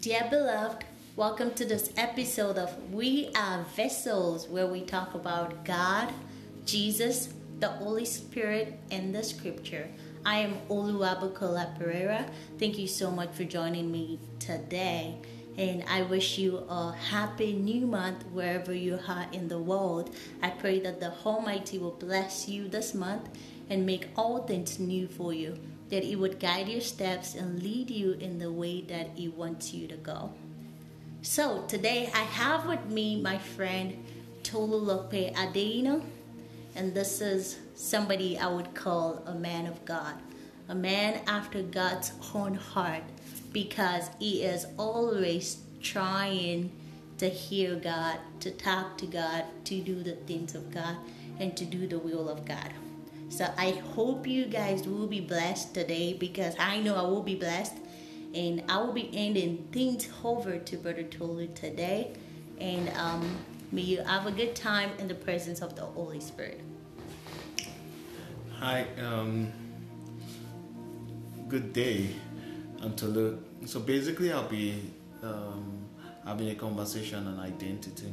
Dear beloved, welcome to this episode of We Are Vessels, where we talk about God, Jesus, the Holy Spirit, and the Scripture. I am Oluwabukola Pereira. Thank you so much for joining me today. And I wish you a happy new month wherever you are in the world. I pray that the Almighty will bless you this month and make all things new for you that He would guide your steps and lead you in the way that He wants you to go. So, today I have with me my friend Tolulope Adeino, and this is somebody I would call a man of God, a man after God's own heart, because he is always trying to hear God, to talk to God, to do the things of God, and to do the will of God. So I hope you guys will be blessed today because I know I will be blessed. And I will be ending things over to Brother Tolu today. And um, may you have a good time in the presence of the Holy Spirit. Hi, um, good day. I'm Tolu. So basically, I'll be um, having a conversation on identity.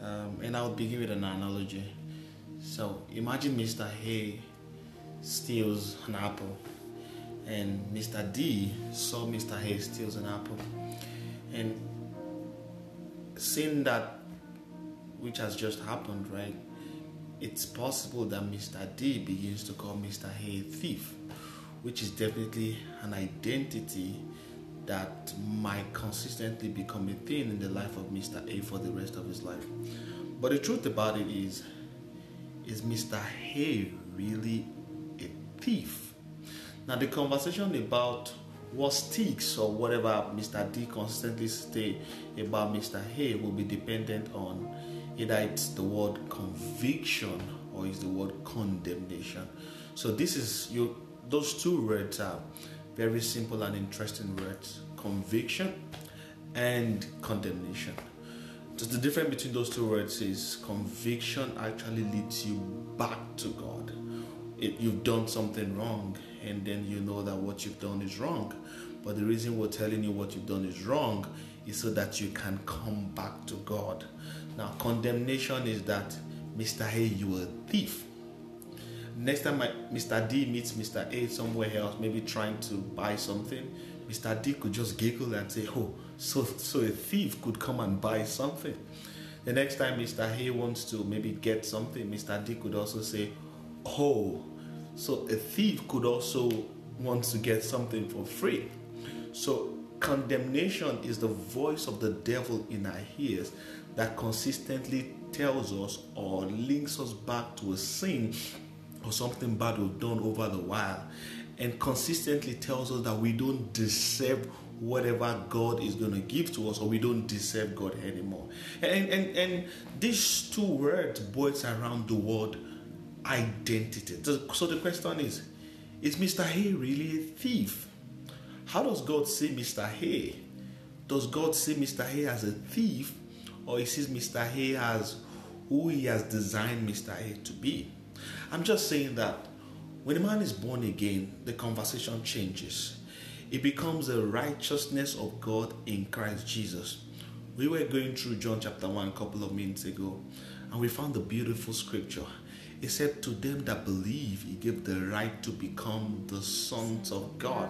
Um, and I'll begin with an analogy. So imagine Mr. Hay steals an apple, and Mr. D saw Mr. Hay steals an apple, and seeing that which has just happened, right? It's possible that Mr. D begins to call Mr. A thief, which is definitely an identity that might consistently become a thing in the life of Mr. A for the rest of his life. But the truth about it is, is Mr. Hay really a thief? Now, the conversation about what sticks or whatever Mr. D constantly say about Mr. Hay will be dependent on either it's the word conviction or it's the word condemnation. So this is you those two words are very simple and interesting words conviction and condemnation. The difference between those two words is conviction actually leads you back to God. If you've done something wrong, and then you know that what you've done is wrong. But the reason we're telling you what you've done is wrong is so that you can come back to God. Now, condemnation is that, Mr. Hey, you were a thief. Next time Mr. D meets Mr. A somewhere else, maybe trying to buy something, Mr. D could just giggle and say, Oh, so, so a thief could come and buy something. The next time Mr. Hay wants to maybe get something, Mr. D could also say, Oh, so a thief could also want to get something for free. So condemnation is the voice of the devil in our ears that consistently tells us or links us back to a sin or something bad we've done over the while and consistently tells us that we don't deserve whatever God is going to give to us or we don't deserve God anymore. And, and, and these two words boils around the word identity. So the question is, is Mr. Hay really a thief? How does God see Mr. Hay? Does God see Mr. Hay as a thief or he sees Mr. Hay as who he has designed Mr. Hay to be? I'm just saying that when a man is born again, the conversation changes. It becomes the righteousness of God in Christ Jesus. We were going through John chapter 1 a couple of minutes ago, and we found the beautiful scripture. It said, To them that believe, He gave the right to become the sons of God,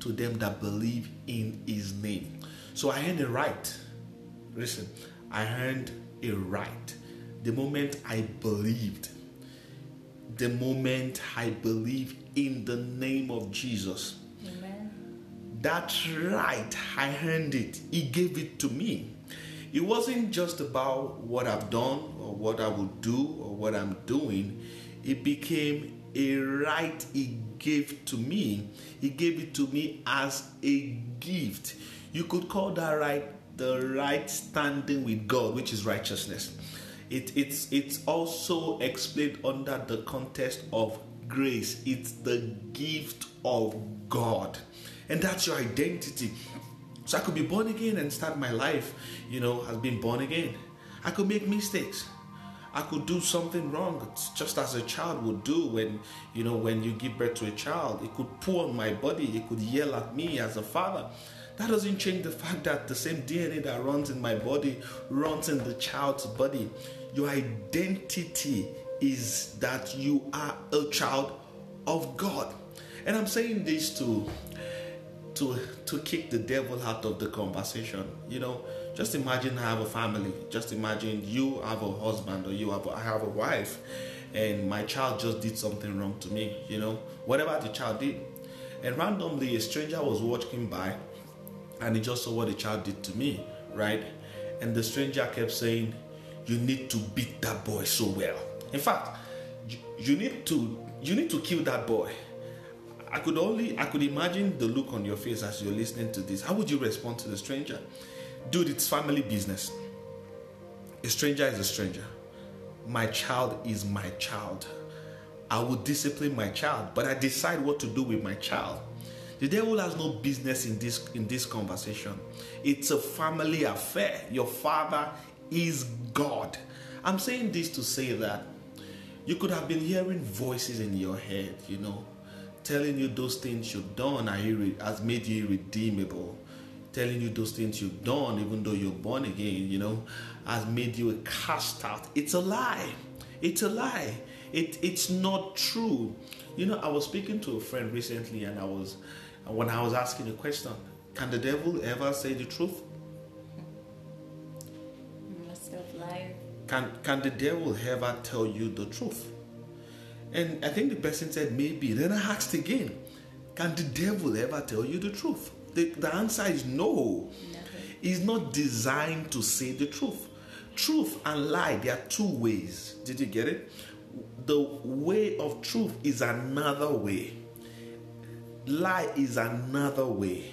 to them that believe in His name. So I earned a right. Listen, I earned a right the moment I believed the moment I believe in the name of Jesus. That's right. I earned it. He gave it to me. It wasn't just about what I've done or what I will do or what I'm doing. It became a right He gave to me. He gave it to me as a gift. You could call that right the right standing with God, which is righteousness it, it's, it's also explained under the context of grace. It's the gift of God. And that's your identity. So I could be born again and start my life, you know, as being born again. I could make mistakes. I could do something wrong, just as a child would do when you know when you give birth to a child. It could pull on my body. It could yell at me as a father. That doesn't change the fact that the same DNA that runs in my body runs in the child's body. Your identity is that you are a child of God. And I'm saying this to to to kick the devil out of the conversation. You know, just imagine I have a family. Just imagine you have a husband or you have a, I have a wife, and my child just did something wrong to me. You know, whatever the child did, and randomly a stranger was walking by, and he just saw what the child did to me, right? And the stranger kept saying, "You need to beat that boy so well. In fact, you, you need to you need to kill that boy." I could only I could imagine the look on your face as you're listening to this. How would you respond to the stranger? Dude, it's family business. A stranger is a stranger. My child is my child. I will discipline my child, but I decide what to do with my child. The devil has no business in this in this conversation. It's a family affair. Your father is God. I'm saying this to say that you could have been hearing voices in your head, you know, telling you those things you've done are irre- has made you irredeemable. Telling you those things you've done, even though you're born again, you know, has made you a cast out. It's a lie. It's a lie. It, it's not true. You know, I was speaking to a friend recently, and I was, when I was asking a question, can the devil ever say the truth? Master of liar. Can can the devil ever tell you the truth? And I think the person said maybe. Then I asked again, can the devil ever tell you the truth? The, the answer is no. Never. He's not designed to say the truth. Truth and lie, there are two ways. Did you get it? The way of truth is another way. Lie is another way.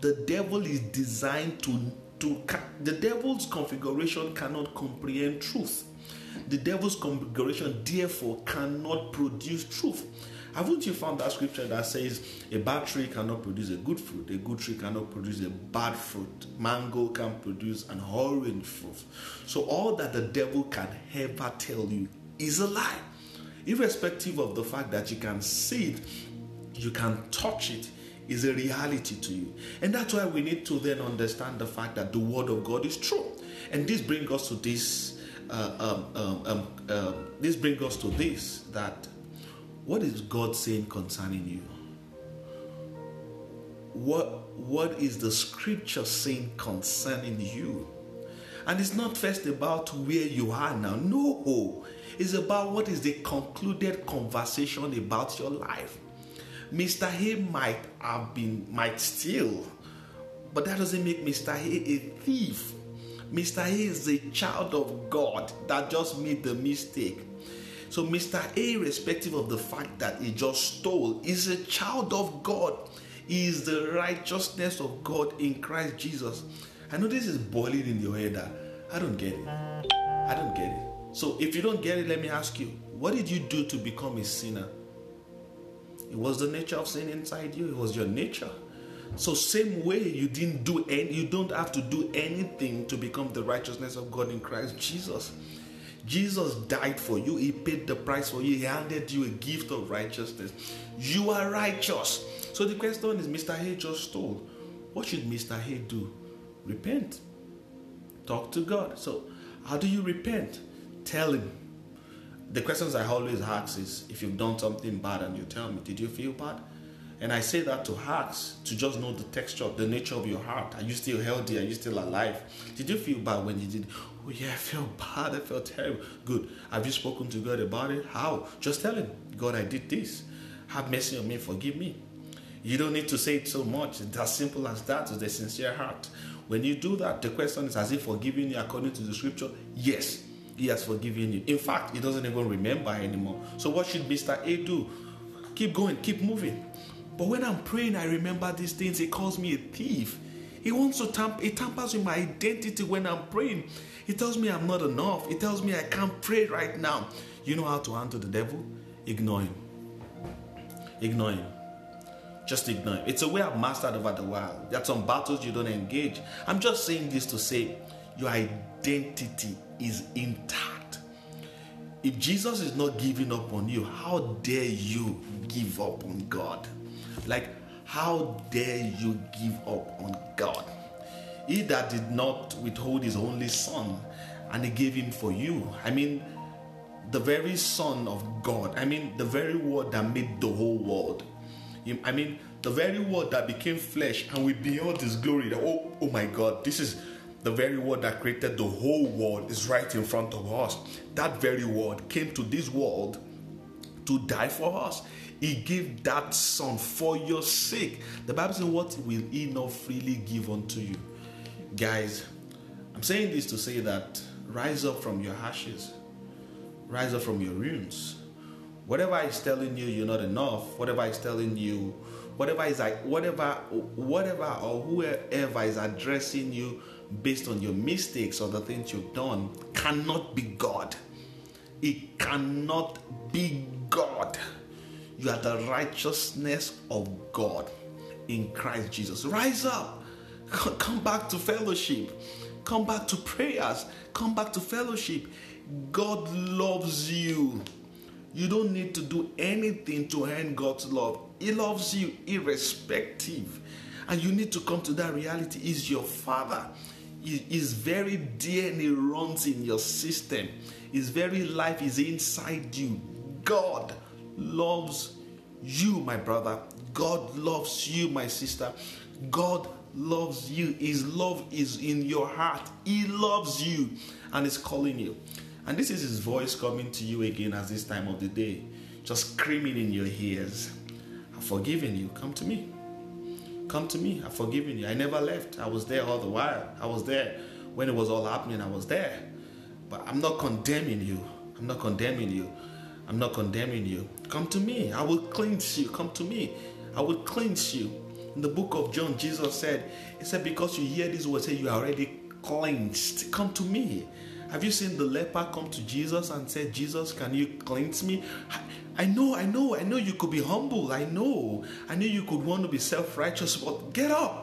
The devil is designed to to the devil's configuration cannot comprehend truth. The devil's configuration therefore cannot produce truth. Haven't you found that scripture that says a bad tree cannot produce a good fruit, a good tree cannot produce a bad fruit, mango can produce an orange fruit. So all that the devil can ever tell you is a lie, irrespective of the fact that you can see it, you can touch it, is a reality to you. And that's why we need to then understand the fact that the word of God is true. And this brings us to this. Uh, um, um, um, um, this brings us to this that what is God saying concerning you? What what is the scripture saying concerning you? And it's not first about where you are now. No, it's about what is the concluded conversation about your life. Mr. Hay might have been, might steal, but that doesn't make Mr. Hay a thief. Mr. A is a child of God that just made the mistake. So, Mr. A, irrespective of the fact that he just stole, is a child of God. He is the righteousness of God in Christ Jesus. I know this is boiling in your head. Ah. I don't get it. I don't get it. So, if you don't get it, let me ask you what did you do to become a sinner? It was the nature of sin inside you, it was your nature. So same way you didn't do any you don't have to do anything to become the righteousness of God in Christ Jesus. Jesus died for you, he paid the price for you, he handed you a gift of righteousness. You are righteous. So the question is Mr. Hay just stole. What should Mr. Hay do? Repent. Talk to God. So how do you repent? Tell him the questions I always ask is if you've done something bad and you tell me, did you feel bad? And I say that to ask to just know the texture, the nature of your heart. Are you still healthy? Are you still alive? Did you feel bad when you did? Oh yeah, I felt bad. I felt terrible. Good. Have you spoken to God about it? How? Just tell Him, God, I did this. Have mercy on me. Forgive me. You don't need to say it so much. It's as simple as that. With a sincere heart. When you do that, the question is, has He forgiven you according to the Scripture? Yes. He has forgiven you. In fact, he doesn't even remember anymore. So, what should Mr. A do? Keep going, keep moving. But when I'm praying, I remember these things. He calls me a thief. He wants to tamp. He tampers with my identity when I'm praying. He tells me I'm not enough. He tells me I can't pray right now. You know how to handle the devil? Ignore him. Ignore him. Just ignore him. It's a way I've mastered over the while. There are some battles you don't engage. I'm just saying this to say your identity is intact. If Jesus is not giving up on you, how dare you give up on God? Like, how dare you give up on God? He that did not withhold his only son and he gave him for you. I mean, the very Son of God. I mean, the very word that made the whole world. I mean, the very word that became flesh and we beheld his glory. That, oh, oh my God, this is the very word that created the whole world is right in front of us. That very word came to this world to die for us. He gave that son for your sake. The Bible says, What will he not freely give unto you? Guys, I'm saying this to say that rise up from your ashes, rise up from your ruins. Whatever is telling you you're not enough, whatever is telling you, whatever is like, whatever, whatever or whoever is addressing you based on your mistakes or the things you've done cannot be God. It cannot be God. You are the righteousness of God in Christ Jesus. Rise up. Come back to fellowship. Come back to prayers. Come back to fellowship. God loves you. You don't need to do anything to earn God's love. He loves you irrespective. And you need to come to that reality. He's your father. He is very dear and he runs in your system. His very life is inside you. God loves you, my brother. God loves you, my sister. God loves you. His love is in your heart. He loves you and is calling you. And this is his voice coming to you again at this time of the day, just screaming in your ears. I've forgiven you. Come to me. Come to me. I've forgiven you. I never left. I was there all the while. I was there when it was all happening. I was there. But I'm not condemning you. I'm not condemning you. I'm not condemning you. Come to me. I will cleanse you. Come to me. I will cleanse you. In the book of John, Jesus said, He said, Because you hear these words, say you are already cleansed. Come to me. Have you seen the leper come to Jesus and say, Jesus, can you cleanse me? I know, I know, I know you could be humble. I know. I know you could want to be self righteous, but get up.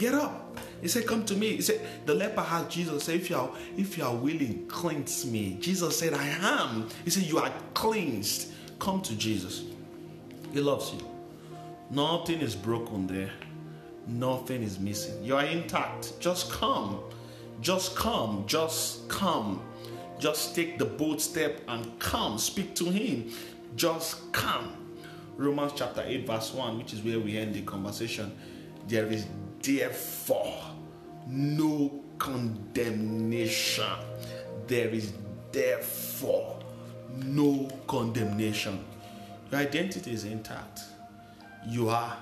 Get up. He said, Come to me. He said, The leper asked Jesus, say, if you are if you are willing, cleanse me. Jesus said, I am. He said, You are cleansed. Come to Jesus. He loves you. Nothing is broken there. Nothing is missing. You are intact. Just come. Just come. Just come. Just take the bold step and come. Speak to Him. Just come. Romans chapter 8, verse 1, which is where we end the conversation. There is therefore no condemnation. There is therefore no condemnation. Your identity is intact. You are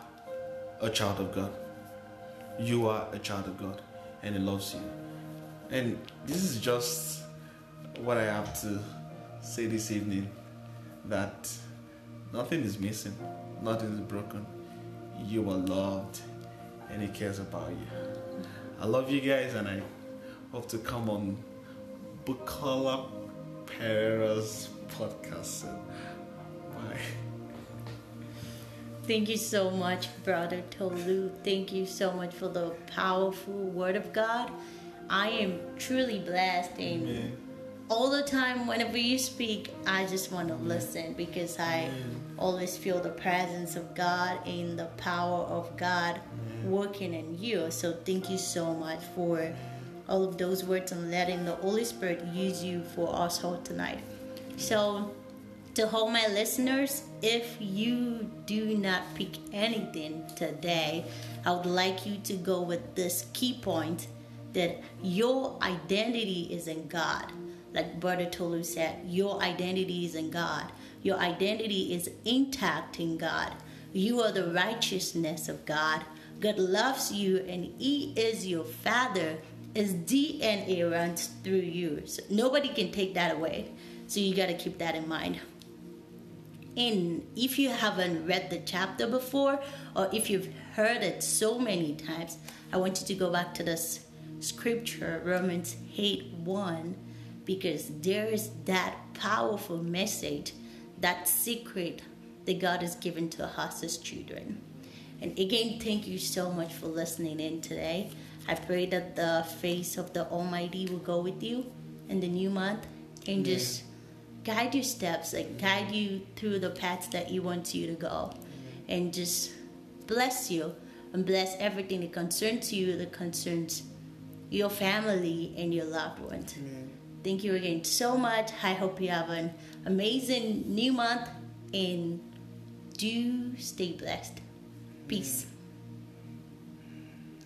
a child of God. You are a child of God, and He loves you. And this is just what I have to say this evening that nothing is missing, nothing is broken. You are loved, and He cares about you. I love you guys, and I hope to come on Bukola Pereira's podcast. soon. Bye. Thank you so much, Brother Tolu. Thank you so much for the powerful word of God. I am truly blessed and Amen. All the time whenever you speak, I just want to listen because I Amen. always feel the presence of God and the power of God Amen. working in you. So thank you so much for all of those words and letting the Holy Spirit use you for us all tonight. So to all my listeners, if you do not pick anything today, I would like you to go with this key point that your identity is in God. Like Brother Tolu said, your identity is in God. Your identity is intact in God. You are the righteousness of God. God loves you and He is your Father. His DNA runs through you. So nobody can take that away. So you got to keep that in mind. And if you haven't read the chapter before, or if you've heard it so many times, I want you to go back to this scripture, Romans 8 1, because there is that powerful message, that secret that God has given to us as children. And again, thank you so much for listening in today. I pray that the face of the Almighty will go with you in the new month and yeah. just guide your steps, like guide you through the paths that He wants you to go, and just bless you and bless everything that concerns you, that concerns your family, and your loved ones. Amen. Thank you again so much. I hope you have an amazing new month and do stay blessed. Peace.